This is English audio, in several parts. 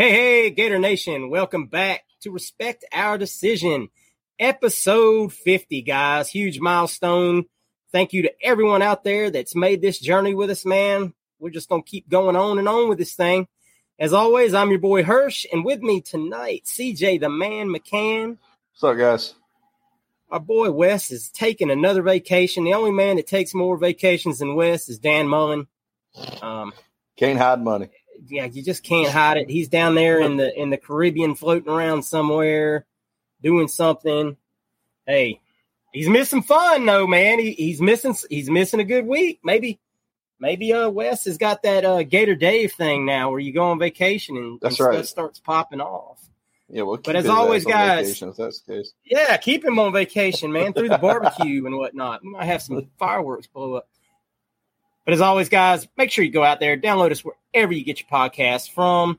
Hey, hey, Gator Nation, welcome back to Respect Our Decision, episode 50, guys. Huge milestone. Thank you to everyone out there that's made this journey with us, man. We're just going to keep going on and on with this thing. As always, I'm your boy Hirsch, and with me tonight, CJ the man McCann. What's up, guys? Our boy Wes is taking another vacation. The only man that takes more vacations than Wes is Dan Mullen. Um, Can't hide money. Yeah, you just can't hide it. He's down there in the in the Caribbean, floating around somewhere, doing something. Hey, he's missing fun though, man. He, he's missing he's missing a good week. Maybe maybe uh Wes has got that uh Gator Dave thing now, where you go on vacation and, That's and right. stuff starts popping off. Yeah, well, But as always, guys- if that's the case. Yeah, keep him on vacation, man, through the barbecue and whatnot. We might have some fireworks blow up. But as always, guys, make sure you go out there, download us wherever you get your podcast from.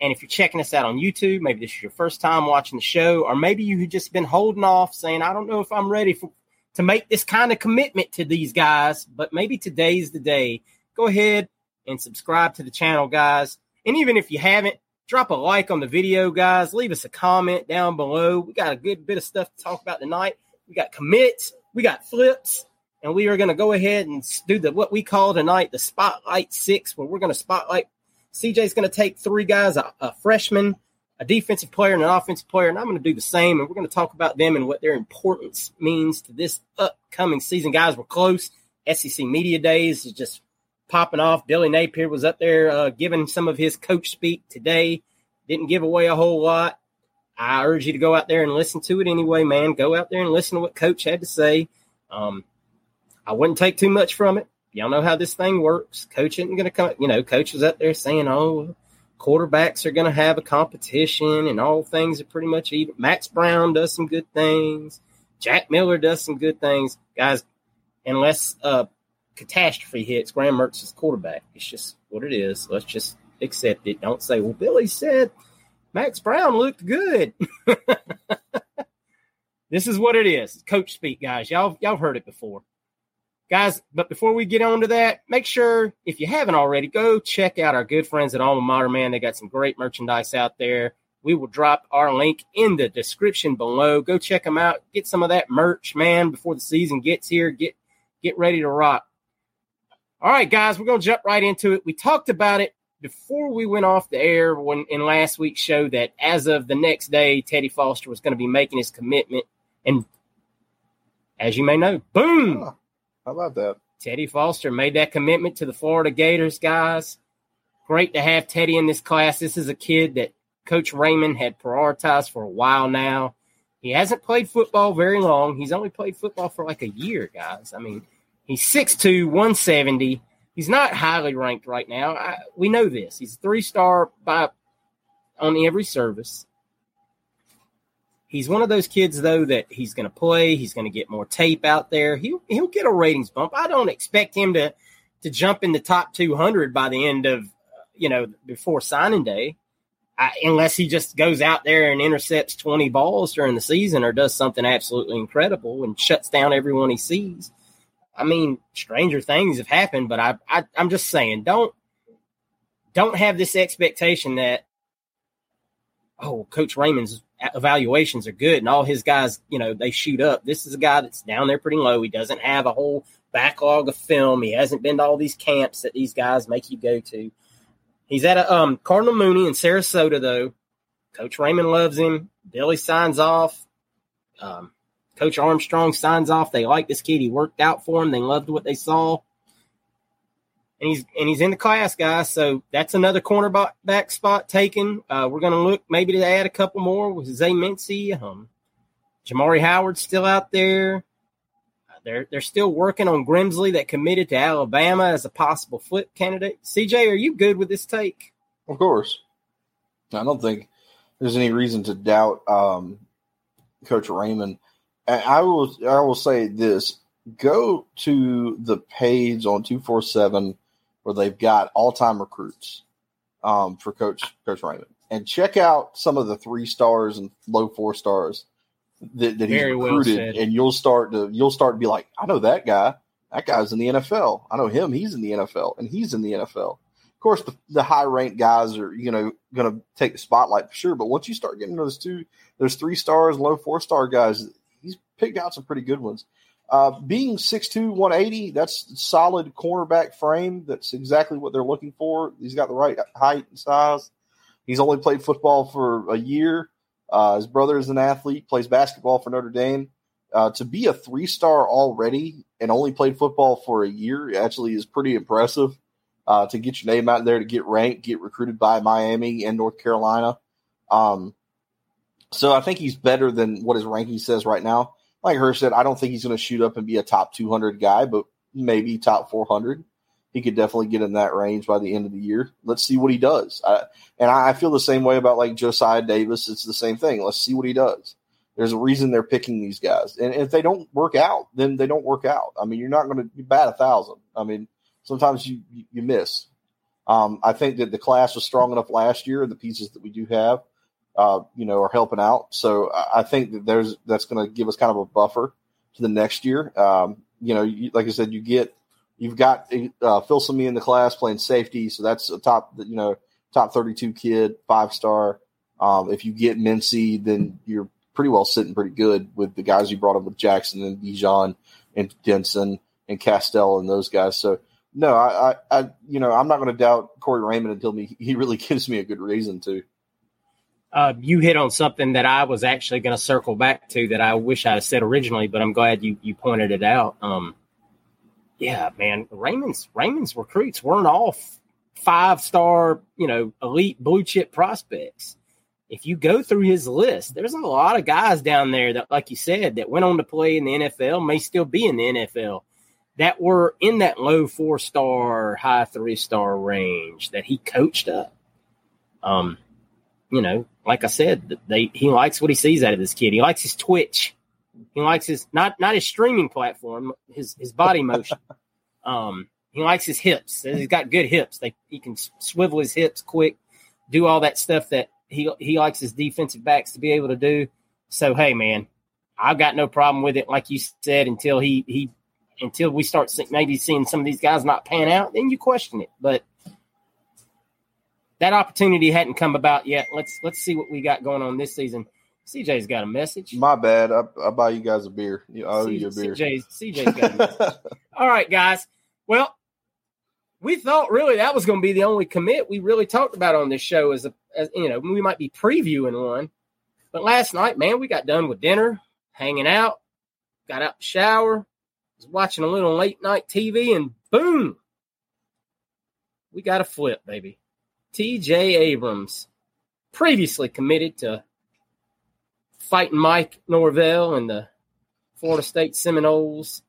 And if you're checking us out on YouTube, maybe this is your first time watching the show, or maybe you've just been holding off saying, I don't know if I'm ready for to make this kind of commitment to these guys, but maybe today's the day. Go ahead and subscribe to the channel, guys. And even if you haven't, drop a like on the video, guys. Leave us a comment down below. We got a good bit of stuff to talk about tonight. We got commits, we got flips, and we are going to go ahead and do the what we call tonight the spotlight six, where we're going to spotlight. CJ's going to take three guys, a, a freshman, a defensive player, and an offensive player, and I'm going to do the same. And we're going to talk about them and what their importance means to this upcoming season. Guys, we're close. SEC Media Days is just popping off. Billy Napier was up there uh, giving some of his coach speak today. Didn't give away a whole lot. I urge you to go out there and listen to it anyway, man. Go out there and listen to what Coach had to say. Um, I wouldn't take too much from it. Y'all know how this thing works. Coach isn't going to come. You know, Coach was up there saying, "Oh, quarterbacks are going to have a competition, and all things are pretty much even." Max Brown does some good things. Jack Miller does some good things, guys. Unless uh, catastrophe hits, Graham Mertz is quarterback. It's just what it is. Let's just accept it. Don't say, "Well, Billy said Max Brown looked good." this is what it is. Coach speak, guys. Y'all, y'all heard it before guys. But before we get on to that, make sure if you haven't already, go check out our good friends at Alma Mater. Man, they got some great merchandise out there. We will drop our link in the description below. Go check them out. Get some of that merch, man, before the season gets here. Get get ready to rock. All right, guys, we're to jump right into it. We talked about it before we went off the air when in last week's show that as of the next day, Teddy Foster was going to be making his commitment. And as you may know, boom, how about that? Teddy Foster made that commitment to the Florida Gators, guys. Great to have Teddy in this class. This is a kid that Coach Raymond had prioritized for a while now. He hasn't played football very long. He's only played football for like a year, guys. I mean, he's 6'2, 170. He's not highly ranked right now. I, we know this. He's a three star by on every service. He's one of those kids, though, that he's going to play. He's going to get more tape out there. He'll he'll get a ratings bump. I don't expect him to to jump in the top 200 by the end of you know before signing day, I, unless he just goes out there and intercepts 20 balls during the season or does something absolutely incredible and shuts down everyone he sees. I mean, stranger things have happened, but I, I I'm just saying, don't don't have this expectation that oh, Coach Raymond's evaluations are good and all his guys, you know, they shoot up. This is a guy that's down there pretty low. He doesn't have a whole backlog of film. He hasn't been to all these camps that these guys make you go to. He's at a um, Cardinal Mooney in Sarasota, though. Coach Raymond loves him. Billy signs off. Um, Coach Armstrong signs off. They like this kid. He worked out for him. They loved what they saw. And he's and he's in the class, guys. So that's another cornerback spot taken. Uh, we're going to look maybe to add a couple more with Zay Mincy. Um, Jamari Howard's still out there. Uh, They're they're still working on Grimsley that committed to Alabama as a possible flip candidate. CJ, are you good with this take? Of course. I don't think there's any reason to doubt um, Coach Raymond. And I will I will say this: go to the page on two four seven where they've got all time recruits um, for Coach Coach Raymond, and check out some of the three stars and low four stars that, that he's Very well recruited, said. and you'll start to you'll start to be like, I know that guy. That guy's in the NFL. I know him. He's in the NFL, and he's in the NFL. Of course, the, the high ranked guys are you know going to take the spotlight for sure. But once you start getting those two, those three stars, low four star guys, he's picked out some pretty good ones. Uh, being 6'2", 180, that's solid cornerback frame. That's exactly what they're looking for. He's got the right height and size. He's only played football for a year. Uh, his brother is an athlete, plays basketball for Notre Dame. Uh, to be a three star already and only played football for a year actually is pretty impressive. Uh, to get your name out there, to get ranked, get recruited by Miami and North Carolina. Um, so I think he's better than what his ranking says right now. Like Hirsch said, I don't think he's going to shoot up and be a top 200 guy, but maybe top 400. He could definitely get in that range by the end of the year. Let's see what he does. I, and I, feel the same way about like Josiah Davis. It's the same thing. Let's see what he does. There's a reason they're picking these guys, and if they don't work out, then they don't work out. I mean, you're not going to bat a thousand. I mean, sometimes you you, miss. Um, I think that the class was strong enough last year. The pieces that we do have, uh, you know, are helping out. So I think that there's that's going to give us kind of a buffer to the next year. Um, you know, you, like I said, you get you've got uh, Phil Simi in the class playing safety, so that's a top you know top 32 kid, five star. Um, if you get Mincy, then you're pretty well sitting pretty good with the guys you brought up with Jackson and Bijan and Denson and Castell and those guys. So no, I, I, I you know, I'm not going to doubt Corey Raymond until me he really gives me a good reason to. Uh, you hit on something that I was actually going to circle back to that I wish I had said originally, but I'm glad you you pointed it out. Um, yeah, man, Raymond's Raymond's recruits weren't all five star, you know, elite blue chip prospects. If you go through his list, there's a lot of guys down there that, like you said, that went on to play in the NFL, may still be in the NFL, that were in that low four star, high three star range that he coached up. Um, you know, like I said, they he likes what he sees out of this kid. He likes his twitch. He likes his not not his streaming platform, his his body motion. um, he likes his hips. He's got good hips. They he can swivel his hips quick, do all that stuff that he he likes his defensive backs to be able to do. So hey, man, I've got no problem with it. Like you said, until he he until we start maybe seeing some of these guys not pan out, then you question it. But that opportunity hadn't come about yet. Let's let's see what we got going on this season. CJ's got a message. My bad. I, I buy you guys a beer. You I owe C- you a beer. CJ's, CJ's got a message. All right, guys. Well, we thought really that was going to be the only commit we really talked about on this show as a as you know we might be previewing one but last night man we got done with dinner hanging out got out the shower was watching a little late night tv and boom we got a flip baby tj abrams previously committed to fighting mike norvell and the florida state seminoles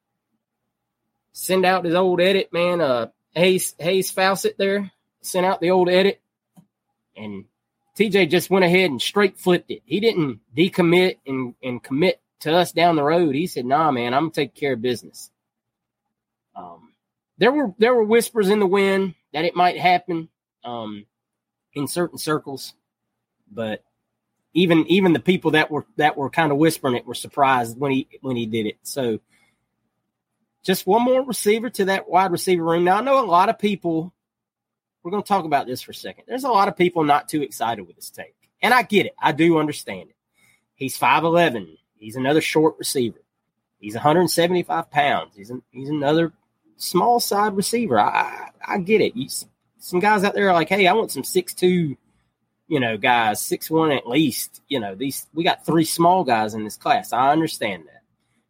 send out his old edit man uh Hayes Hayes Fawcett there sent out the old edit, and TJ just went ahead and straight flipped it. He didn't decommit and, and commit to us down the road. He said, "Nah, man, I'm gonna take care of business." Um, there were there were whispers in the wind that it might happen um, in certain circles, but even even the people that were that were kind of whispering it were surprised when he when he did it. So just one more receiver to that wide receiver room. Now, I know a lot of people, we're going to talk about this for a second. There's a lot of people not too excited with this take. And I get it. I do understand it. He's 5'11. He's another short receiver. He's 175 pounds. He's, an, he's another small side receiver. I, I, I get it. You, some guys out there are like, hey, I want some six two, you know, guys, six one at least. You know, these we got three small guys in this class. I understand that.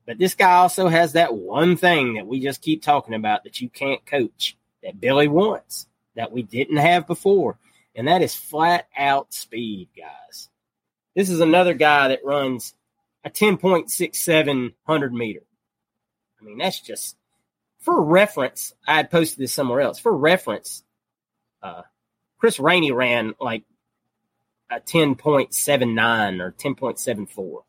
But this guy also has that one thing that we just keep talking about that you can't coach, that Billy wants, that we didn't have before. And that is flat out speed, guys. This is another guy that runs a 10.67 100 meter. I mean, that's just for reference. I had posted this somewhere else. For reference, uh, Chris Rainey ran like a 10.79 or 10.74.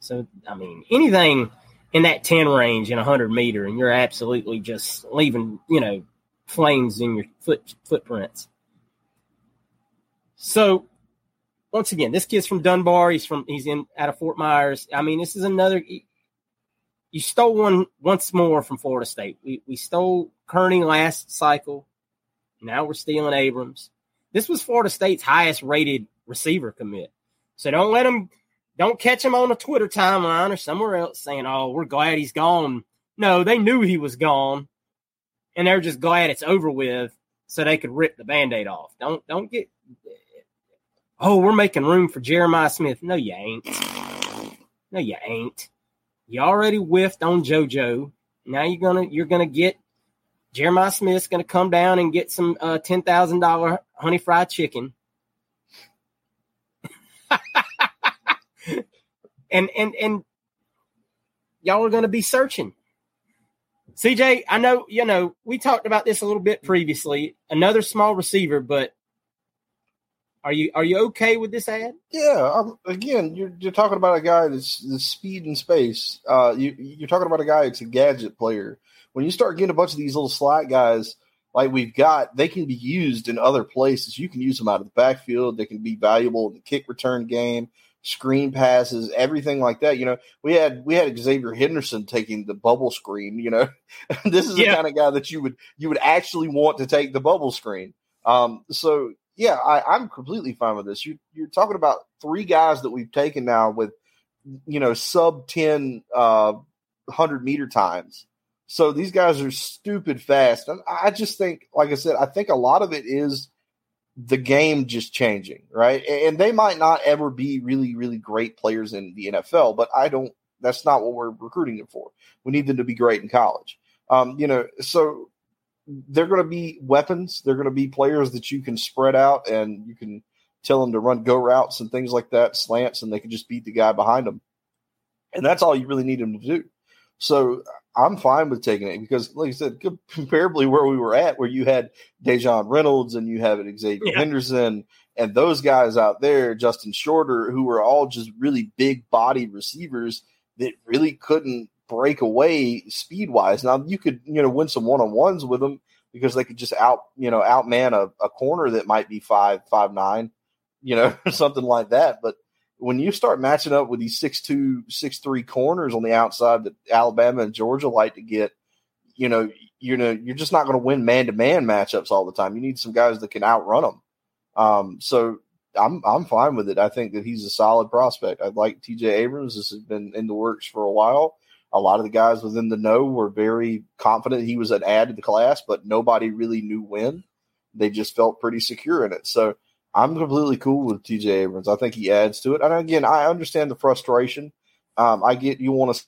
So, I mean, anything in that 10 range in 100 meter, and you're absolutely just leaving, you know, flames in your foot footprints. So, once again, this kid's from Dunbar. He's from he's in out of Fort Myers. I mean, this is another. You stole one once more from Florida State. We we stole Kearney last cycle. Now we're stealing Abrams. This was Florida State's highest rated receiver commit. So don't let them don't catch him on a Twitter timeline or somewhere else saying, "Oh, we're glad he's gone." No, they knew he was gone, and they're just glad it's over with, so they could rip the band-aid off. Don't don't get. Oh, we're making room for Jeremiah Smith. No, you ain't. No, you ain't. You already whiffed on JoJo. Now you're gonna you're gonna get Jeremiah Smith's gonna come down and get some uh, ten thousand dollar honey fried chicken. and and and y'all are going to be searching. CJ, I know you know we talked about this a little bit previously. Another small receiver, but are you are you okay with this ad? Yeah. Again, you're you're talking about a guy that's, the speed and space. Uh, you you're talking about a guy that's a gadget player. When you start getting a bunch of these little slot guys like we've got, they can be used in other places. You can use them out of the backfield. They can be valuable in the kick return game screen passes, everything like that. You know, we had we had Xzavier Henderson taking the bubble screen. You know, this is yeah. the kind of guy that you would you would actually want to take the bubble screen. Um, so yeah, I, I'm completely fine with this. You you're talking about three guys that we've taken now with you know sub 10 uh 100 meter times. So these guys are stupid fast. And I just think, like I said, I think a lot of it is the game just changing, right? And they might not ever be really, really great players in the NFL, but I don't. That's not what we're recruiting them for. We need them to be great in college. Um, you know, so they're going to be weapons. They're going to be players that you can spread out and you can tell them to run go routes and things like that, slants, and they can just beat the guy behind them. And that's all you really need them to do. So I'm fine with taking it because, like I said, comparably where we were at, where you had Daejon Reynolds and you have Xavier yeah. Henderson and those guys out there, Justin Shorter, who were all just really big bodied receivers that really couldn't break away speed wise. Now you could, you know, win some one on ones with them because they could just out, you know, outman a, a corner that might be five, five nine, you know, something like that. But when you start matching up with these six two, six three corners on the outside that Alabama and Georgia like to get, you know, you know, you're just not going to win man to man matchups all the time. You need some guys that can outrun them. Um, so I'm I'm fine with it. I think that he's a solid prospect. I like T.J. Abrams. This has been in the works for a while. A lot of the guys within the know were very confident he was an add to the class, but nobody really knew when. They just felt pretty secure in it. So I'm completely cool with TJ Abrams. I think he adds to it. And again, I understand the frustration. Um, I get you want to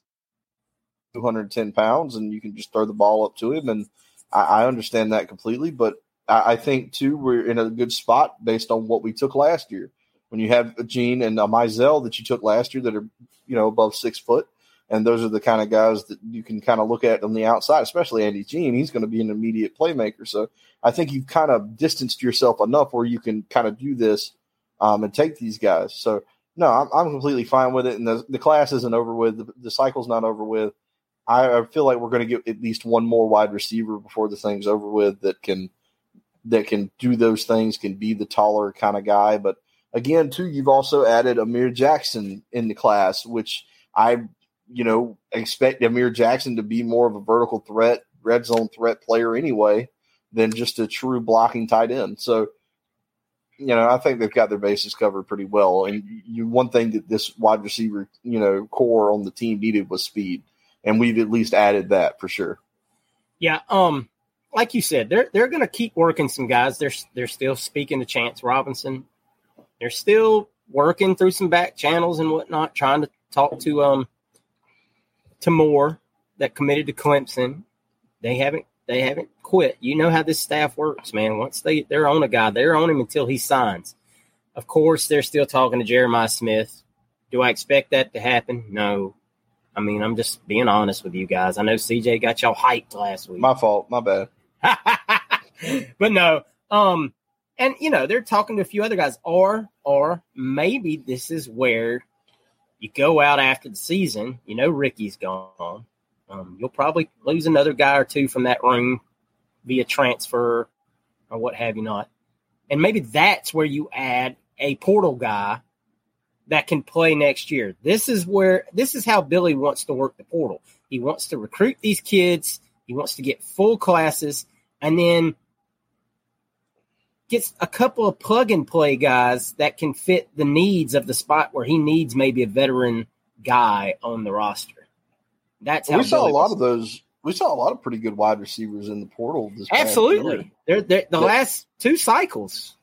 210 pounds and you can just throw the ball up to him. And I, I understand that completely. But I, I, think, too, we're in a good spot based on what we took last year. When you have a Jean and a Mizell that you took last year that are, you know, above six foot, and those are the kind of guys that you can kind of look at on the outside, especially Andy Jean. He's going to be an immediate playmaker. So I think you've kind of distanced yourself enough where you can kind of do this um, and take these guys. So no, I'm, I'm completely fine with it. And the, the class isn't over with. The, the cycle's not over with. I, I feel like we're going to get at least one more wide receiver before the thing's over with that can that can do those things, can be the taller kind of guy. But again, too, you've also added Amir Jackson in the class, which I you know, expect Amir Jackson to be more of a vertical threat, red zone threat player anyway, than just a true blocking tight end. So, you know, I think they've got their bases covered pretty well. And you, one thing that this wide receiver, you know, core on the team needed was speed, and we've at least added that for sure. Yeah, um, like you said, they're they're going to keep working some guys. They're they're still speaking to Chance Robinson. They're still working through some back channels and whatnot, trying to talk to um to Moore that committed to Clemson. They haven't they haven't quit. You know how this staff works, man. Once they they're on a guy, they're on him until he signs. Of course, they're still talking to Jeremiah Smith. Do I expect that to happen? No. I mean, I'm just being honest with you guys. I know CJ got y'all hyped last week. My fault. My bad. but no. Um, and you know, they're talking to a few other guys, or or maybe this is where you go out after the season, you know Ricky's gone. Um, you'll probably lose another guy or two from that room via transfer or what have you not. And maybe that's where you add a portal guy that can play next year. This is where this is how Billy wants to work the portal. He wants to recruit these kids, he wants to get full classes, and then gets a couple of plug and play guys that can fit the needs of the spot where he needs maybe a veteran guy on the roster. That's how we saw a lot of those. We saw a lot of pretty good wide receivers in the portal. Absolutely, they're, they're, the last two cycles.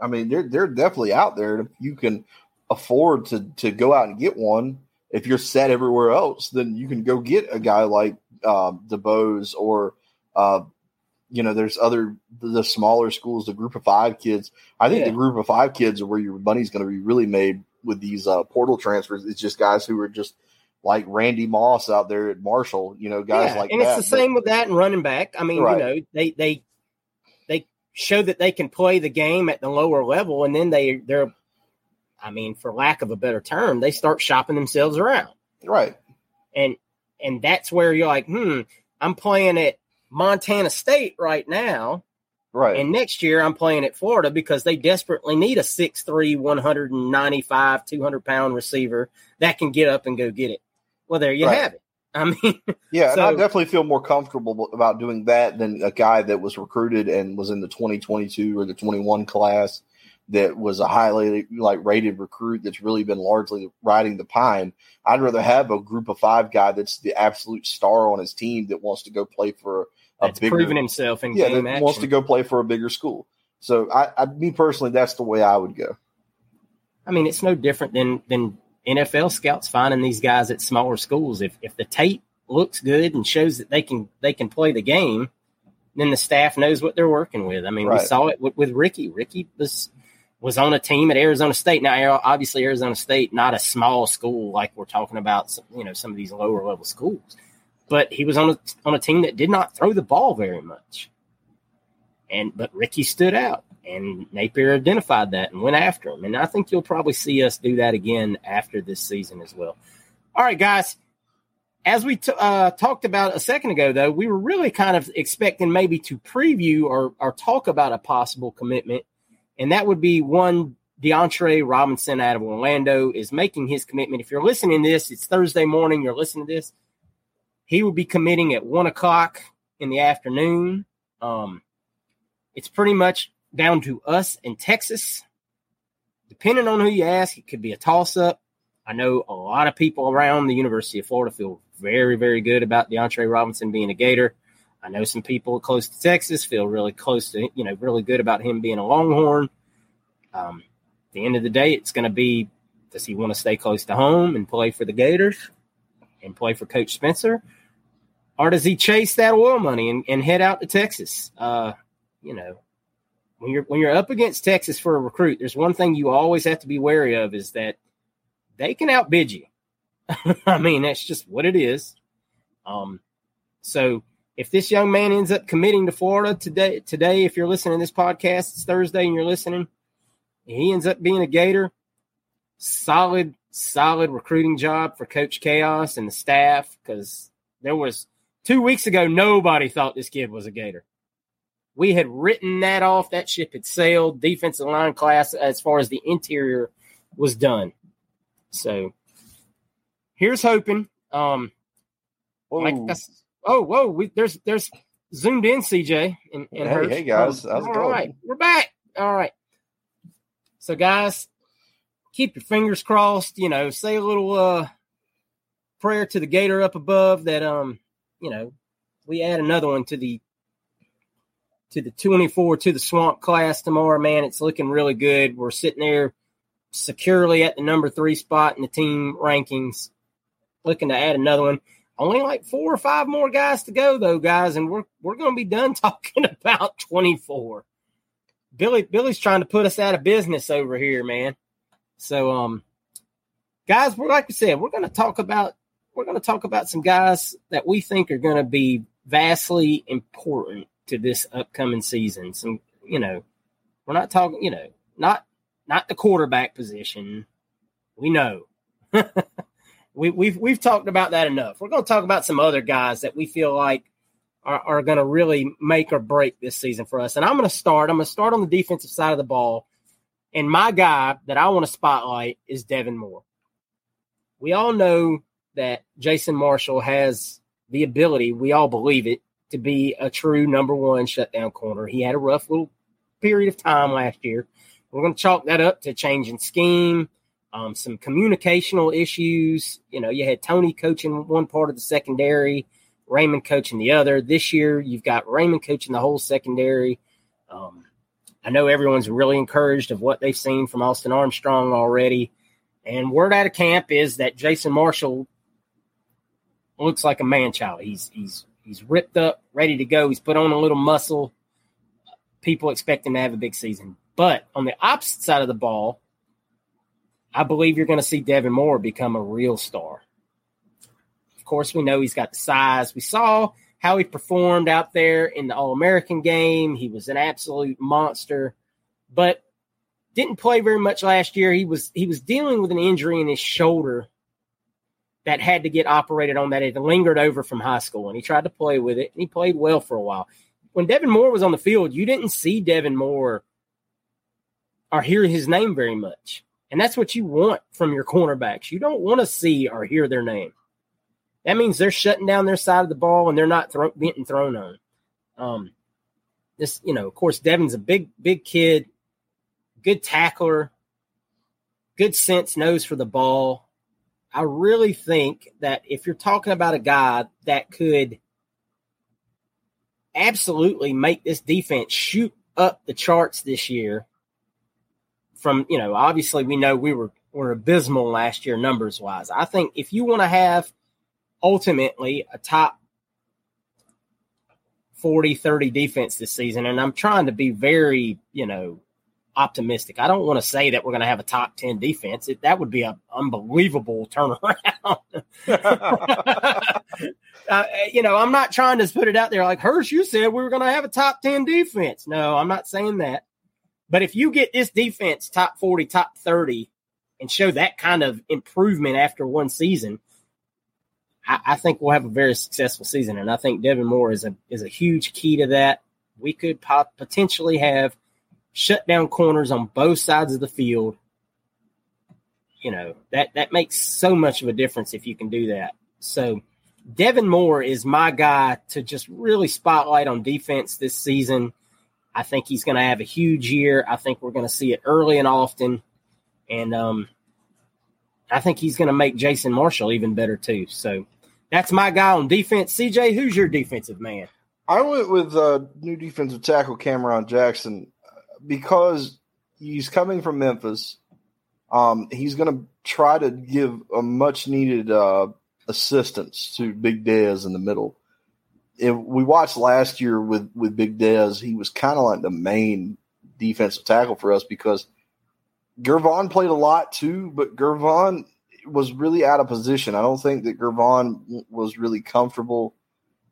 I mean, they're they're definitely out there. If you can afford to to go out and get one, if you're set everywhere else, then you can go get a guy like um, DeBose or uh, you know, there's other the smaller schools, the group of five kids. I think yeah. the group of five kids are where your money's going to be really made with these uh, portal transfers. It's just guys who are just like Randy Moss out there at Marshall, you know, guys yeah, like and that. And it's the same with that and running back. I mean, right. you know, they they they show that they can play the game at the lower level, and then they they're, I mean, for lack of a better term, they start shopping themselves around. Right. And and that's where you're like, hmm, I'm playing at Montana State right now. Right. And next year I'm playing at Florida because they desperately need a 6'3, 195, 200 pound receiver that can get up and go get it. Well, there you right. have it. I mean, yeah, so, and I definitely feel more comfortable about doing that than a guy that was recruited and was in the 2022 or the 21 class that was a highly like rated recruit that's really been largely riding the pine. I'd rather have a group of five guy that's the absolute star on his team that wants to go play for a that's bigger, proven himself in yeah, game that wants to go play for a bigger school. So I, I, me personally, that's the way I would go. I mean, it's no different than than NFL scouts finding these guys at smaller schools. If if the tape looks good and shows that they can they can play the game, then the staff knows what they're working with. I mean, right. we saw it with, with Ricky. Ricky was was on a team at Arizona State. Now, obviously, Arizona State not a small school like we're talking about. You know, some of these lower level schools, but he was on a on a team that did not throw the ball very much. And but Ricky stood out, and Napier identified that and went after him. And I think you'll probably see us do that again after this season as well. All right, guys. As we t- uh, talked about a second ago, though, we were really kind of expecting maybe to preview or, or talk about a possible commitment, and that would be one DeAndre Robinson out of Orlando is making his commitment. If you're listening to this, it's Thursday morning. You're listening to this he will be committing at one o'clock in the afternoon. Um, it's pretty much down to us in Texas. Depending on who you ask, it could be a toss up. I know a lot of people around the University of Florida feel very, very good about DeAndre Robinson being a Gator. I know some people close to Texas feel really close to, you know, really good about him being a Longhorn. Um, at the end of the day, it's going to be does he want to stay close to home and play for the Gators and play for Coach Spencer? Or does he chase that oil money and, and head out to Texas? Uh, you know, when you're when you're up against Texas for a recruit, there's one thing you always have to be wary of is that they can outbid you. I mean, that's just what it is. Um, so if this young man ends up committing to Florida today, today, if you're listening to this podcast, it's Thursday and you're listening, he ends up being a Gator. Solid, solid recruiting job for Coach Chaos and the staff because there was two weeks ago nobody thought this kid was a Gator. We had written that off. That ship had sailed. Defensive line class, as far as the interior was done. So here's hoping. Um, like oh, whoa, we, there's there's zoomed in CJ and, and hey, hey guys, how's it going? right, we're back. All right. So guys, keep your fingers crossed. You know, say a little uh prayer to the Gator up above that um you know we add another one to the to the 24 to the swamp class tomorrow man. It's looking really good. We're sitting there securely at the number three spot in the team rankings looking to add another one. Only like four or five more guys to go though guys and we're we're going to be done talking about 24 billy billy's trying to put us out of business over here man. So um guys we're like we said we're to talk about we're to talk about some guys that we think are to be vastly important to this upcoming season. Some, you know, we're not talking, you know, not not the quarterback position. We know. we, we've we've talked about that enough. We're going to talk about some other guys that we feel like are, are going to really make or break this season for us. And I'm going to start. I'm going to start on the defensive side of the ball. And my guy that I want to spotlight is Devin Moore. We all know that Jason Marshall has the ability, we all believe it, to be a true number one shutdown corner. He had a rough little period of time last year. We're going to chalk that up to changing scheme, um, some communicational issues. You know, you had Tony coaching one part of the secondary, Raymond coaching the other. This year, you've got Raymond coaching the whole secondary. Um, I know everyone's really encouraged of what they've seen from Austin Armstrong already. And word out of camp is that Jason Marshall looks like a man child. He's he's he's ripped up, ready to go. He's put on a little muscle. People expect him to have a big season. But on the opposite side of the ball, I believe you're going to see Devin Moore become a real star. Of course, we know he's got the size. We saw how he performed out there in the All American game. He was an absolute monster, but didn't play very much last year. He was he was dealing with an injury in his shoulder that had to get operated on that had lingered over from high school, and he tried to play with it, and he played well for a while. When Devin Moore was on the field, you didn't see Devin Moore or hear his name very much, and that's what you want from your cornerbacks. You don't want to see or hear their name. That means they're shutting down their side of the ball and they're not throw, getting thrown on. Um, this, you know, of course, Devin's a big, big kid, good tackler, good sense, knows for the ball. I really think that if you're talking about a guy that could absolutely make this defense shoot up the charts this year, from you know, obviously we know we were were abysmal last year numbers wise. I think if you want to have ultimately a top 40 30 defense this season and I'm trying to be very, you know, optimistic. I don't want to say that we're going to have a top 10 defense. It, that would be an unbelievable turnaround. uh, you know, I'm not trying to put it out there like Hirsch, you said we were going to have a top 10 defense. No, I'm not saying that. But if you get this defense top 40, top 30 and show that kind of improvement after one season, I, think we'll have a very successful season. And I think Devin Moore is a, is a huge key to that. We could pop, potentially have shut down corners on both sides of the field. You know, that that makes so much of a difference if you can do that. So Devin Moore is my guy to just really spotlight on defense this season. I think he's going to have a huge year. I think we're going to see it early and often. And um, I think he's going to make Jason Marshall even better too. So That's my guy on defense. CJ, who's your defensive man? I went with uh, new defensive tackle Cameron Jackson because he's coming from Memphis. Um, he's going to try to give a much needed uh, assistance to Big Dez in the middle. If we watched last year with with Big Dez, he was kind of like the main defensive tackle for us because Gervon played a lot too, but Gervon was really out of position. I don't think that Gervon was really comfortable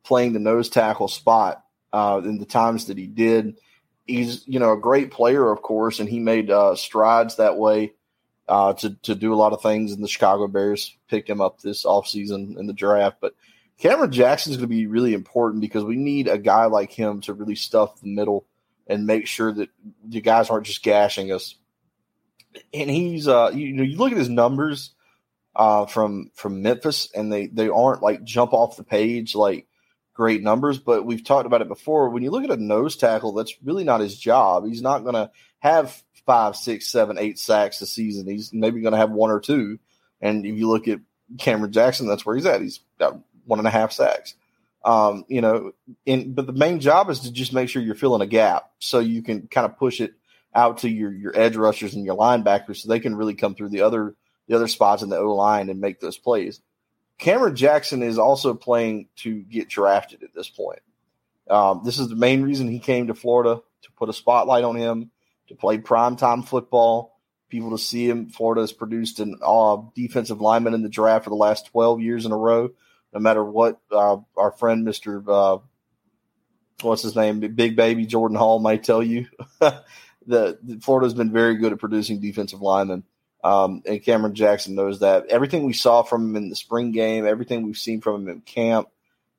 playing the nose tackle spot uh, in the times that he did. He's you know a great player, of course, and he made uh, strides that way uh, to to do a lot of things. And the Chicago Bears picked him up this offseason in the draft. But Cameron Jackson is going to be really important because we need a guy like him to really stuff the middle and make sure that the guys aren't just gashing us. And he's uh, you know you look at his numbers uh, from from Memphis, and they they aren't like jump off the page like great numbers, but we've talked about it before. When you look at a nose tackle, that's really not his job. He's not going to have five, six, seven, eight sacks a season. He's maybe going to have one or two. And if you look at Cameron Jackson, that's where he's at. He's got one and a half sacks. Um, you know, but the main job is to just make sure you're filling a gap so you can kind of push it out to your your edge rushers and your linebackers so they can really come through the other the other spots in the O line and make those plays. Cameron Jackson is also playing to get drafted at this point. Um, this is the main reason he came to Florida to put a spotlight on him, to play primetime football, people to see him. Florida has produced an uh, defensive lineman in the draft for the last 12 years in a row, no matter what uh, our friend, Mr. Uh, what's his name, Big Baby Jordan Hall might tell you. the, the Florida's been very good at producing defensive linemen. Um, and Cameron Jackson knows that. Everything we saw from him in the spring game, everything we've seen from him in camp,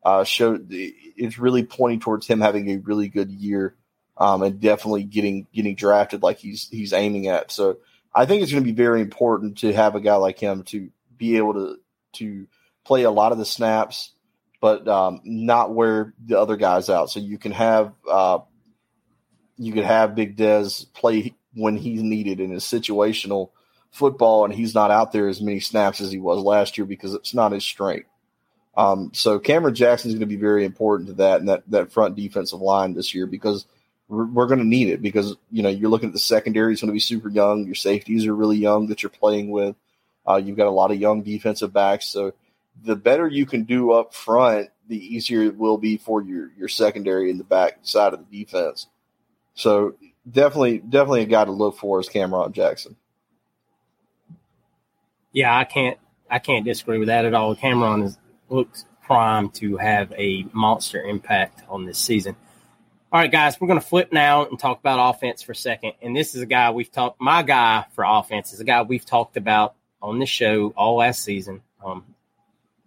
uh, showed it's really pointing towards him having a really good year, um, and definitely getting getting drafted like he's he's aiming at. So I think it's going to be very important to have a guy like him to be able to to play a lot of the snaps, but um, not wear the other guys out. So you can have uh, you could have Big Dez play when he's needed in his situational football, and he's not out there as many snaps as he was last year because it's not his strength. Um, so Cameron Jackson is going to be very important to that and that that front defensive line this year because we're, we're going to need it because you know you're looking at the secondary is going to be super young. Your safeties are really young that you're playing with. Uh, you've got a lot of young defensive backs, so the better you can do up front, the easier it will be for your your secondary and the back side of the defense. So definitely, definitely a guy to look for is Cameron Jackson. Yeah, I can't I can't disagree with that at all. Cameron is, looks primed to have a monster impact on this season. All right, guys, we're going to flip now and talk about offense for a second. And this is a guy we've talked. My guy for offense is a guy we've talked about on the show all last season. Um,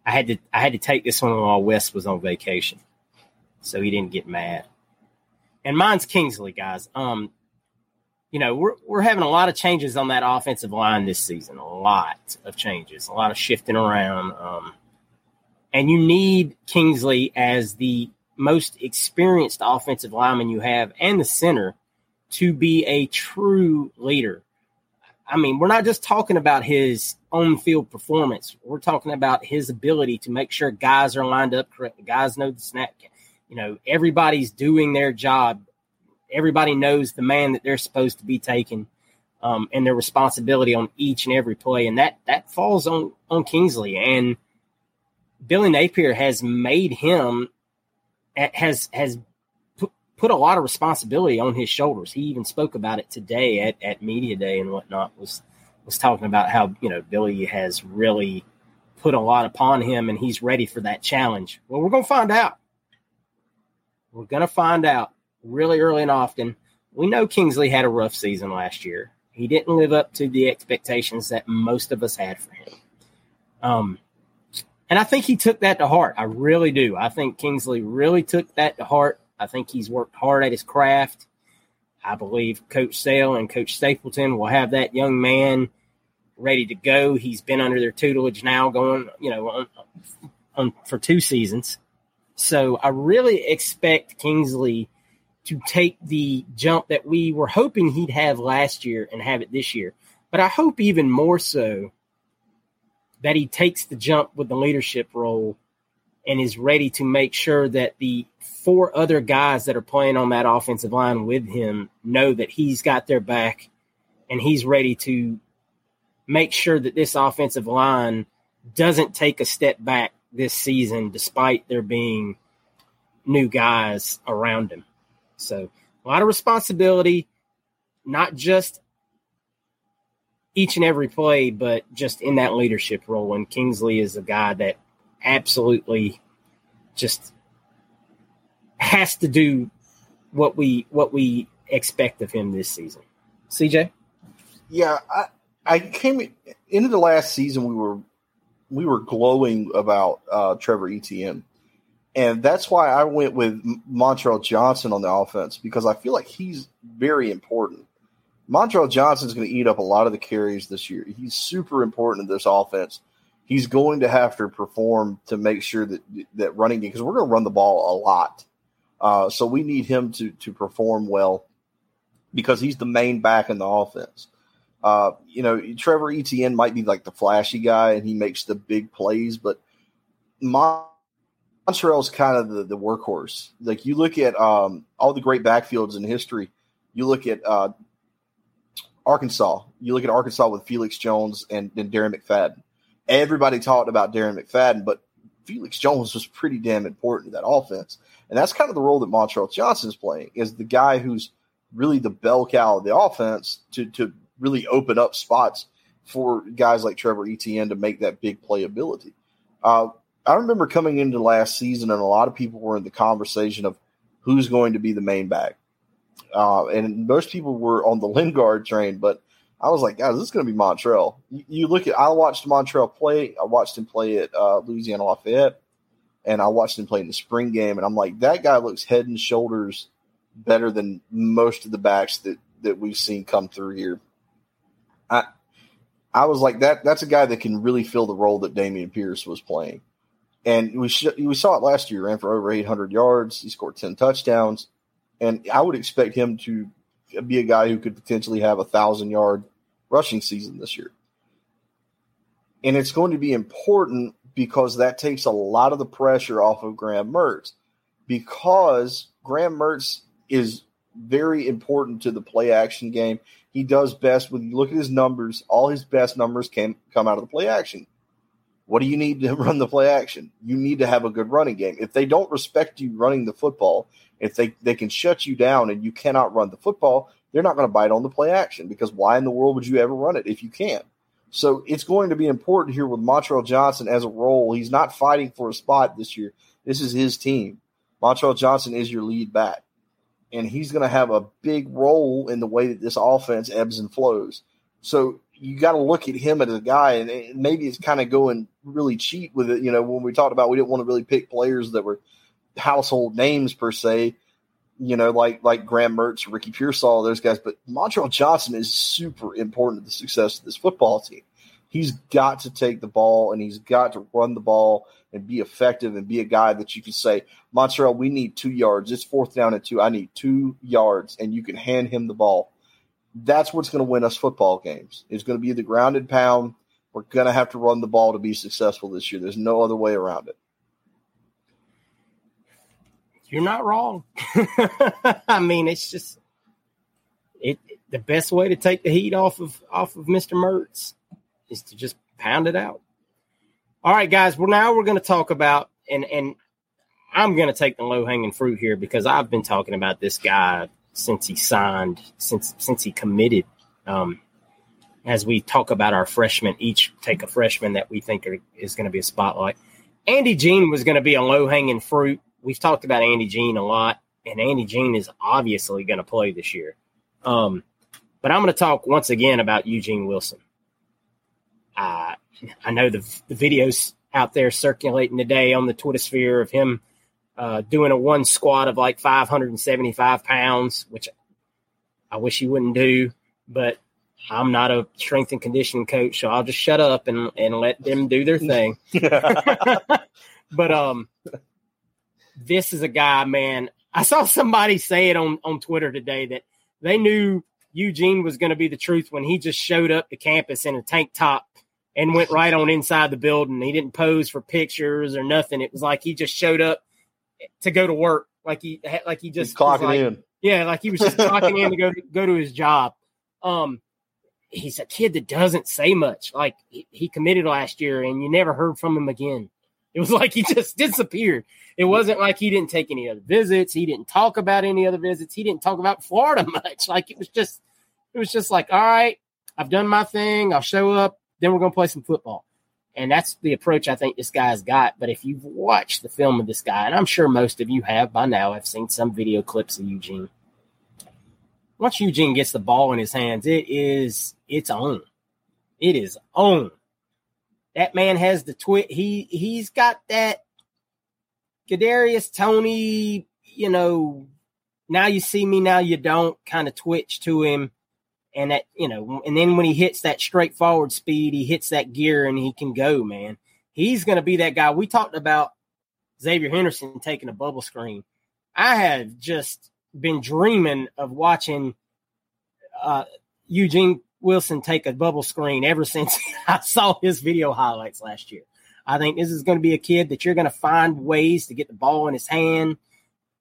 I had to I had to take this one while Wes was on vacation, so he didn't get mad. And mine's Kingsley, guys. Um, you know, we're we're having a lot of changes on that offensive line this season. A lot of changes, a lot of shifting around. Um, and you need Kingsley as the most experienced offensive lineman you have and the center to be a true leader. I mean, we're not just talking about his on field performance. We're talking about his ability to make sure guys are lined up correctly. Guys know the snap. You know, everybody's doing their job everybody knows the man that they're supposed to be taking um, and their responsibility on each and every play, and that that falls on on Kingsley and Billy Napier has made him has has put, a lot of responsibility on his shoulders. He even spoke about it today at, at media day and whatnot. Was was talking about how you know Billy has really put a lot upon him and he's ready for that challenge. Well, we're gonna find out. We're gonna find out really early and often. We know Kingsley had a rough season last year. He didn't live up to the expectations that most of us had for him. Um, and I think he took that to heart. I really do. I think Kingsley really took that to heart. I think he's worked hard at his craft. I believe Coach Sale and Coach Stapleton will have that young man ready to go. He's been under their tutelage now, going you know on, on for two seasons. So I really expect Kingsley to take the jump that we were hoping he'd have last year and have it this year. But I hope even more so that he takes the jump with the leadership role and is ready to make sure that the four other guys that are playing on that offensive line with him know that he's got their back and he's ready to make sure that this offensive line doesn't take a step back this season despite there being new guys around him. So, a lot of responsibility, not just each and every play, but just in that leadership role. And Kingsley is a guy that absolutely just has to do what we what we expect of him this season. CJ, yeah, I I came into the last season. We were we were glowing about uh, Trevor Etienne, and that's why I went with Montrell Johnson on the offense because I feel like he's very important. Montrell Johnson is going to eat up a lot of the carries this year. He's super important in this offense he's going to have to perform to make sure that that running game because we're going to run the ball a lot. Uh, so we need him to to perform well because he's the main back in the offense. Uh, you know, Trevor Etienne might be like the flashy guy and he makes the big plays, but Montrell's kind of the, the workhorse. Like you look at um, all the great backfields in history, you look at uh, Arkansas, you look at Arkansas with Felix Jones and, and Darren McFadden everybody talked about Darren McFadden, but Felix Jones was pretty damn important to that offense. And that's kind of the role that Johnson is playing, is the guy who's really the bell cow of the offense to, to really open up spots for guys like Trevor Etienne to make that big playability. Uh, I remember coming into last season, and a lot of people were in the conversation of who's going to be the main back. Uh, and most people were on the Lingard train, but I was like, guys, this is going to be Montrell. You, you, look at, I watched Montrell play. I watched him play at uh, Louisiana Lafayette, and I watched him play in the spring game, and I'm like, that guy looks head and shoulders better than most of the backs that that we've seen come through here. I I was like that. That's a guy that can really fill the role that Dameon Pierce was playing, and we sh- we saw it last year. Ran for over 800 yards. He scored 10 touchdowns, and I would expect him to be a guy who could potentially have a thousand yard rushing season this year. And it's going to be important because that takes a lot of the pressure off of Graham Mertz because Graham Mertz is very important to the play action game. He does best when you look at his numbers, all his best numbers can come out of the play action. What do you need to run the play action? You need to have a good running game. If they don't respect you running the football, if they, they can shut you down and you cannot run the football, they're not going to bite on the play action because why in the world would you ever run it if you can't? So it's going to be important here with Montrell Johnson as a role. He's not fighting for a spot this year. This is his team. Montrell Johnson is your lead back. And he's going to have a big role in the way that this offense ebbs and flows. So you got to look at him as a guy, and maybe it's kind of going really cheap with it. You know, when we talked about we didn't want to really pick players that were household names per se, you know, like like Graham Mertz, Ricky Pearsall, those guys. But Montrell Johnson is super important to the success of this football team. He's got to take the ball and he's got to run the ball and be effective and be a guy that you can say, Montreal, we need two yards. It's fourth down and two. I need two yards, and you can hand him the ball. That's what's going to win us football games. It's going to be the grounded pound. We're going to have to run the ball to be successful this year. There's no other way around it you're not wrong. I mean, it's just it the best way to take the heat off of off of Mr. Mertz is to just pound it out. All right, guys. Well, now we're going to talk about and and I'm going to take the low hanging fruit here because I've been talking about this guy since he signed, since since he committed. Um, as we talk about our freshmen, each take a freshman that we think are, is going to be a spotlight. Andy Jean was going to be a low hanging fruit we've talked about Andy Jean a lot, and Andy Jean is obviously going to play this year. Um, but I'm going to talk once again about Eugene Wilson. Uh, I know the, the videos out there circulating today on the Twitter sphere of him uh, doing a one squat of like 575 pounds, which I wish he wouldn't do, but I'm not a strength and conditioning coach, so I'll just shut up and, and let them do their thing. but um, this is a guy, man. I saw somebody say it on, on Twitter today that they knew Eugene was going to be the truth when he just showed up to campus in a tank top and went right on inside the building. He didn't pose for pictures or nothing. It was like he just showed up to go to work, like he like he just He's clocking like, in. Yeah, like he was just clocking in to go go to his job. Um, he's a kid that doesn't say much. Like he, he committed last year, and you never heard from him again. It was like he just disappeared. It wasn't like he didn't take any other visits. He didn't talk about any other visits. He didn't talk about Florida much. Like it was just, it was just like, all right, I've done my thing. I'll show up. Then we're going to play some football. And that's the approach I think this guy's got. But if you've watched the film of this guy, and I'm sure most of you have by now, I've seen some video clips of Eugene. Once Eugene gets the ball in his hands, it is it's own. It is own. That man has the twit. He he's got that Kadarius Toney, you know, now you see me, now you don't kind of twitch to him. And that, you know, and then when he hits that straightforward speed, he hits that gear and he can go, man. He's going to be that guy. We talked about Xzavier Henderson taking a bubble screen. I have just been dreaming of watching uh, Eugene Wilson take a bubble screen ever since I saw his video highlights last year. I think this is going to be a kid that you're going to find ways to get the ball in his hand,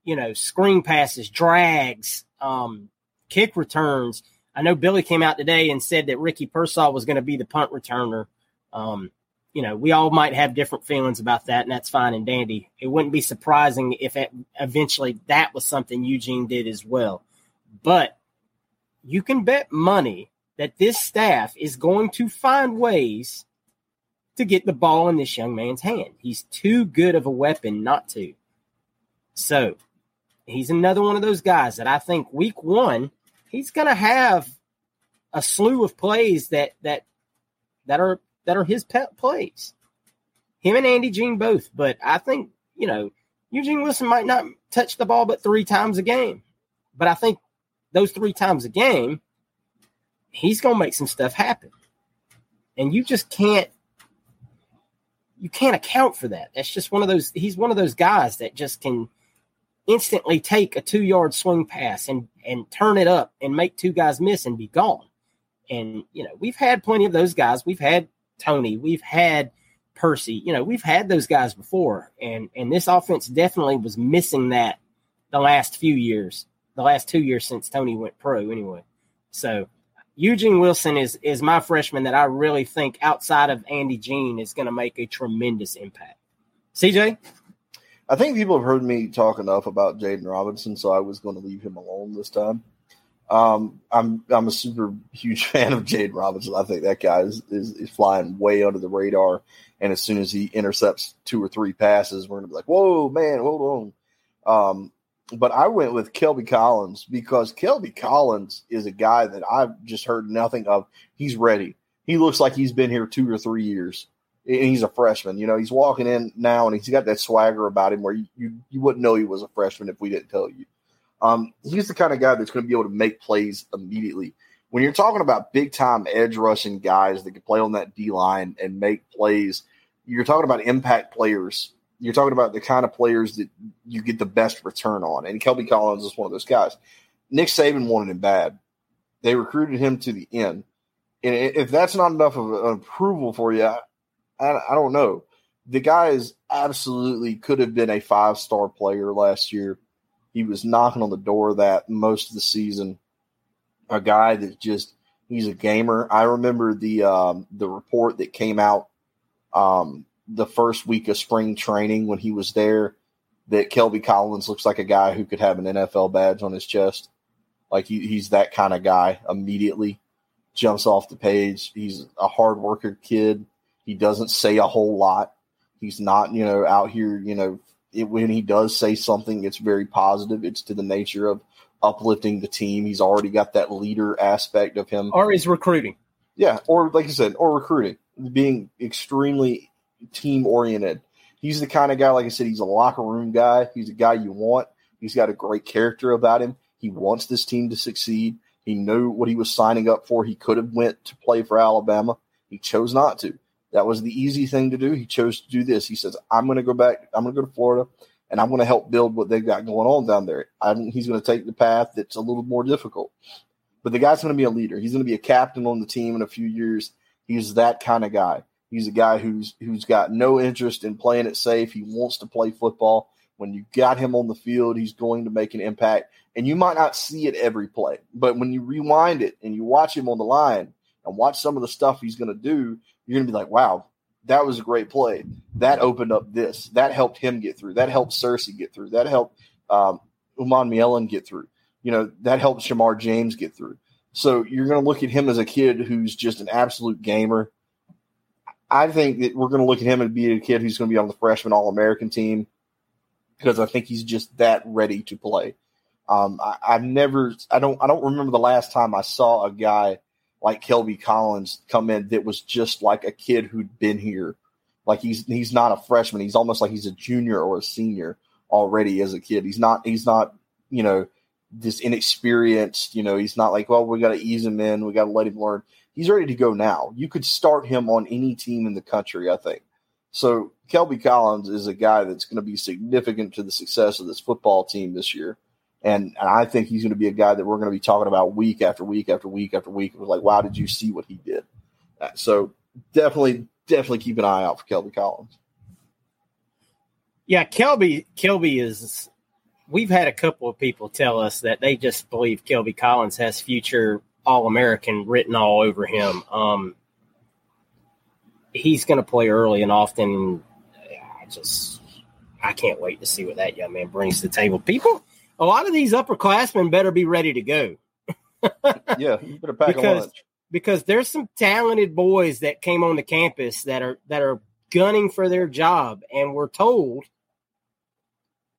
you know, screen passes, drags, um, kick returns. I know Billy came out today and said that Ricky Pearsall was going to be the punt returner. Um, you know, we all might have different feelings about that, and that's fine and dandy. It wouldn't be surprising if it, eventually that was something Eugene did as well. But you can bet money that this staff is going to find ways to get the ball in this young man's hand. He's too good of a weapon not to. So he's another one of those guys that I think week one, he's going to have a slew of plays that that that are that are his pet plays. Him and Andy Jean both, but I think you know Eugene Wilson might not touch the ball but three times a game, but I think those three times a game, he's going to make some stuff happen, and you just can't you can't account for that. That's just one of those. He's one of those guys that just can instantly take a two yard swing pass and and turn it up and make two guys miss and be gone. And you know we've had plenty of those guys. We've had Toney. We've had Percy. You know we've had those guys before. And and this offense definitely was missing that the last few years. The last two years since Toney went pro, anyway. So Eugene Wilson is is my freshman that I really think outside of Andy Jean is going to make a tremendous impact. CJ, I think people have heard me talk enough about Jaden Robinson, so I was going to leave him alone this time. Um, I'm I'm a super huge fan of Jaden Robinson. I think that guy is, is, is flying way under the radar, and as soon as he intercepts two or three passes, we're going to be like, "Whoa, man, hold on." Um, but I went with Kelby Collins because Kelby Collins is a guy that I've just heard nothing of. He's ready. He looks like he's been here two or three years. And he's a freshman. You know, he's walking in now and he's got that swagger about him where you, you, you wouldn't know he was a freshman if we didn't tell you. Um, he's the kind of guy that's going to be able to make plays immediately. When you're talking about big time edge rushing guys that can play on that D line and make plays, you're talking about impact players you're talking about the kind of players that you get the best return on. And Kelby Collins is one of those guys. Nick Saban wanted him bad. They recruited him to the end. And if that's not enough of an approval for you, I, I don't know. The guy is absolutely could have been a five star player last year. He was knocking on the door that most of the season. A guy that just he's a gamer. I remember the um, the report that came out um, the first week of spring training when he was there that Kelby Collins looks like a guy who could have an NFL badge on his chest. Like he, he's that kind of guy immediately. Jumps off the page. He's a hard worker kid. He doesn't say a whole lot. He's not, you know, out here, you know, it, when he does say something, it's very positive. It's to the nature of uplifting the team. He's already got that leader aspect of him. Or he's recruiting. Yeah, or like I said, or recruiting, being extremely team oriented. He's the kind of guy, like I said, he's a locker room guy. He's a guy you want. He's got a great character about him. He wants this team to succeed. He knew what he was signing up for. He could have went to play for Alabama. He chose not to. That was the easy thing to do. He chose to do this. He says, "I'm going to go back. I'm going to go to Florida, and I'm going to help build what they've got going on down there." I'm, he's going to take the path that's a little more difficult, but the guy's going to be a leader. He's going to be a captain on the team in a few years. He's that kind of guy. He's a guy who's who's got no interest in playing it safe. He wants to play football. When you got him on the field, he's going to make an impact. And you might not see it every play, but when you rewind it and you watch him on the line and watch some of the stuff he's going to do, you're going to be like, wow, that was a great play. That opened up this. That helped him get through. That helped Cersei get through. That helped um, Umanmielen get through. You know, that helped Shemar James get through. So you're going to look at him as a kid who's just an absolute gamer. I think that we're going to look at him and be a kid who's going to be on the freshman All American team because I think he's just that ready to play. Um, I, I've never, I don't, I don't remember the last time I saw a guy like Kelby Collins come in that was just like a kid who'd been here. Like he's he's not a freshman. He's almost like he's a junior or a senior already as a kid. He's not he's not, you know, this inexperienced, you know, he's not like, well, we got to ease him in, we got to let him learn. He's ready to go now. You could start him on any team in the country, I think. So Kelby Collins is a guy that's going to be significant to the success of this football team this year. And, and I think he's going to be a guy that we're going to be talking about week after week after week after week. It was like, wow, did you see what he did? Uh, so definitely, definitely keep an eye out for Kelby Collins. Yeah, Kelby, Kelby is. We've had a couple of people tell us that they just believe Kelby Collins has future All American written all over him. Um, he's going to play early and often. I just, I can't wait to see what that young man brings to the table. People, a lot of these upperclassmen better be ready to go. yeah, you better pack because, a lunch. Because there's some talented boys that came on the campus that are that are gunning for their job, and we're told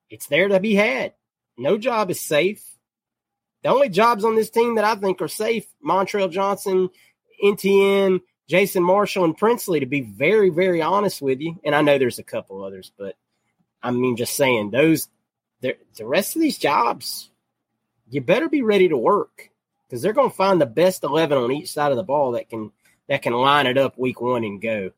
it's there to be had. No job is safe. The only jobs on this team that I think are safe, Montrell Johnson, Etienne, Jason Marshall, and Princely, to be very, very honest with you. And I know there's a couple others, but I mean, just saying those the rest of these jobs, you better be ready to work because they're going to find the best eleven on each side of the ball that can that can line it up week one and go.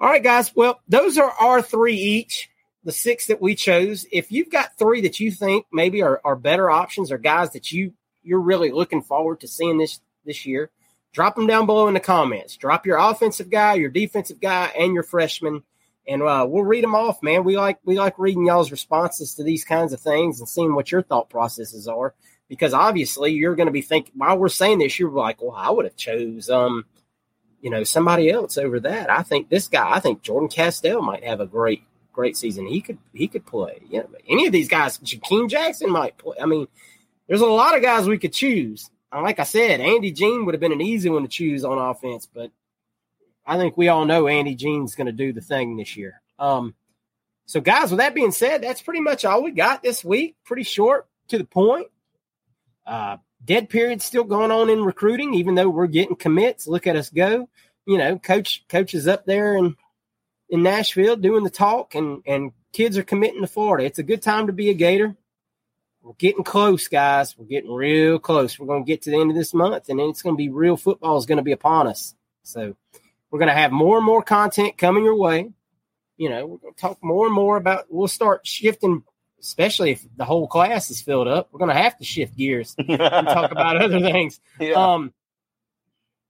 All right, guys. Well, those are our three each. The six that we chose. If you've got three that you think maybe are, are better options or guys that you you're really looking forward to seeing this this year, drop them down below in the comments. Drop your offensive guy, your defensive guy, and your freshman and uh, we'll read them off, man. We like we like reading y'all's responses to these kinds of things and seeing what your thought processes are, because obviously you're going to be thinking while we're saying this, you're like, well, I would have chose um, you know, somebody else over that. I think this guy, I think Jordan Castell might have a great great season. He could he could play. Yeah, any of these guys, Jakeem Jackson might play. I mean, there's a lot of guys we could choose. Like I said, Andy Jean would have been an easy one to choose on offense, but I think we all know Andy Jean's going to do the thing this year. Um, so, guys, with that being said, that's pretty much all we got this week. Pretty short to the point. Uh, dead period still going on in recruiting, even though we're getting commits. Look at us go. You know, coach coach is up there in in Nashville doing the talk, and and kids are committing to Florida. It's a good time to be a Gator. We're getting close, guys. We're getting real close. We're going to get to the end of this month, and then it's going to be real football is going to be upon us. So we're going to have more and more content coming your way. You know, we're going to talk more and more about. We'll start shifting, especially if the whole class is filled up. We're going to have to shift gears and talk about other things. Yeah. Um,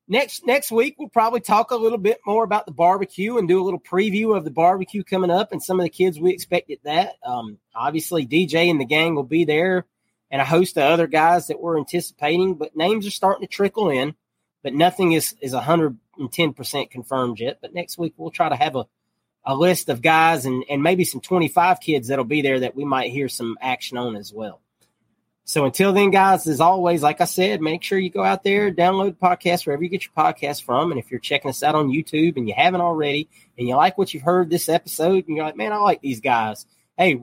next next week we'll probably talk a little bit more about the barbecue and do a little preview of the barbecue coming up and some of the kids we expect at that. Um, obviously, DJ and the gang will be there, and a host of other guys that we're anticipating. But names are starting to trickle in, but nothing is is a hundred and 10% confirmed yet. But next week, we'll try to have a, a list of guys and, and maybe some 25 kids that'll be there that we might hear some action on as well. So until then, guys, as always, like I said, make sure you go out there, download the podcast wherever you get your podcast from. And if you're checking us out on YouTube and you haven't already, and you like what you've heard this episode, and you're like, man, I like these guys. Hey,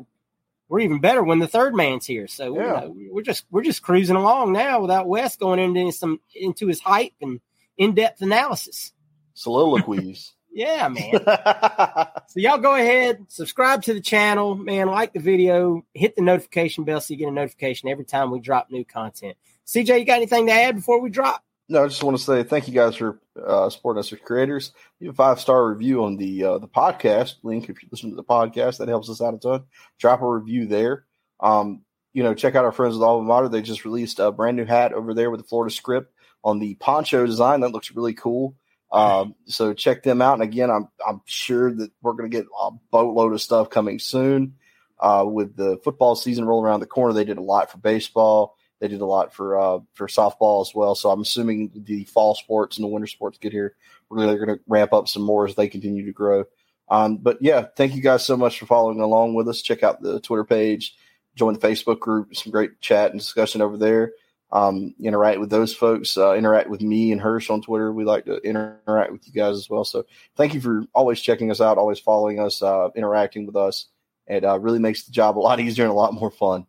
we're even better when the third man's here. So yeah. we're just we're just cruising along now without Wes going into some into his hype and in depth analysis. Soliloquies. yeah, man. so y'all go ahead, subscribe to the channel, man. Like the video, hit the notification bell so you get a notification every time we drop new content. CJ, you got anything to add before we drop? No, I just want to say thank you guys for uh, supporting us as creators. Leave a five star review on the uh, the podcast link if you listen to the podcast. That helps us out a ton. Drop a review there. Um, you know, check out our friends with Alma Mater. They just released a brand new hat over there with the Florida script on the poncho design. That looks really cool. Um, so check them out. And again, I'm I'm sure that we're going to get a boatload of stuff coming soon. Uh, with the football season rolling around the corner, they did a lot for baseball. They did a lot for uh, for softball as well. So I'm assuming the fall sports and the winter sports get here. We're really going to ramp up some more as they continue to grow. Um, but yeah, thank you guys so much for following along with us. Check out the Twitter page, join the Facebook group. Some great chat and discussion over there. Um, interact with those folks. Uh, interact with me and Hirsch on Twitter. We like to interact with you guys as well. So thank you for always checking us out, always following us, uh, interacting with us. It uh, really makes the job a lot easier and a lot more fun.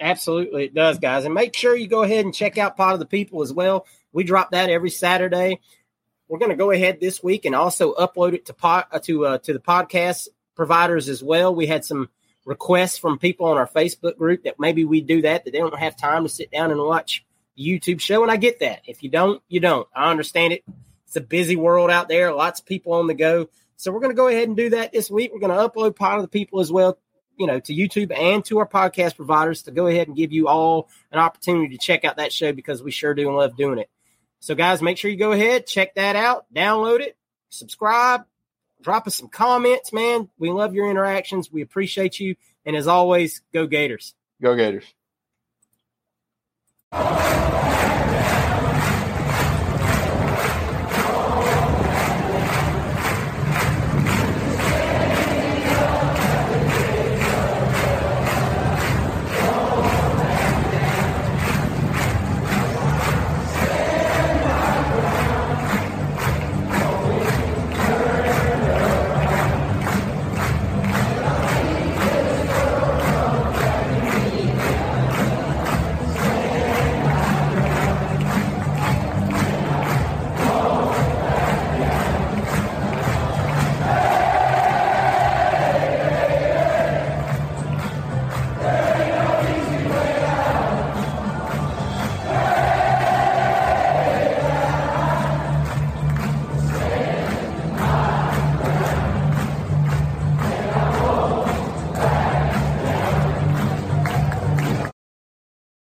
Absolutely, it does, guys. And make sure you go ahead and check out Pod of the People as well. We drop that every Saturday. We're going to go ahead this week and also upload it to pod, uh, to uh, to the podcast providers as well. We had some requests from people on our Facebook group that maybe we do that that they don't have time to sit down and watch YouTube show, and I get that. If you don't, you don't. I understand it. It's a busy world out there, lots of people on the go. So we're going to go ahead and do that this week. We're going to upload Pod of the People as well you know, to YouTube and to our podcast providers to go ahead and give you all an opportunity to check out that show because we sure do love doing it. So, guys, make sure you go ahead, check that out, download it, subscribe, drop us some comments, man. We love your interactions. We appreciate you. And as always, go Gators. Go Gators.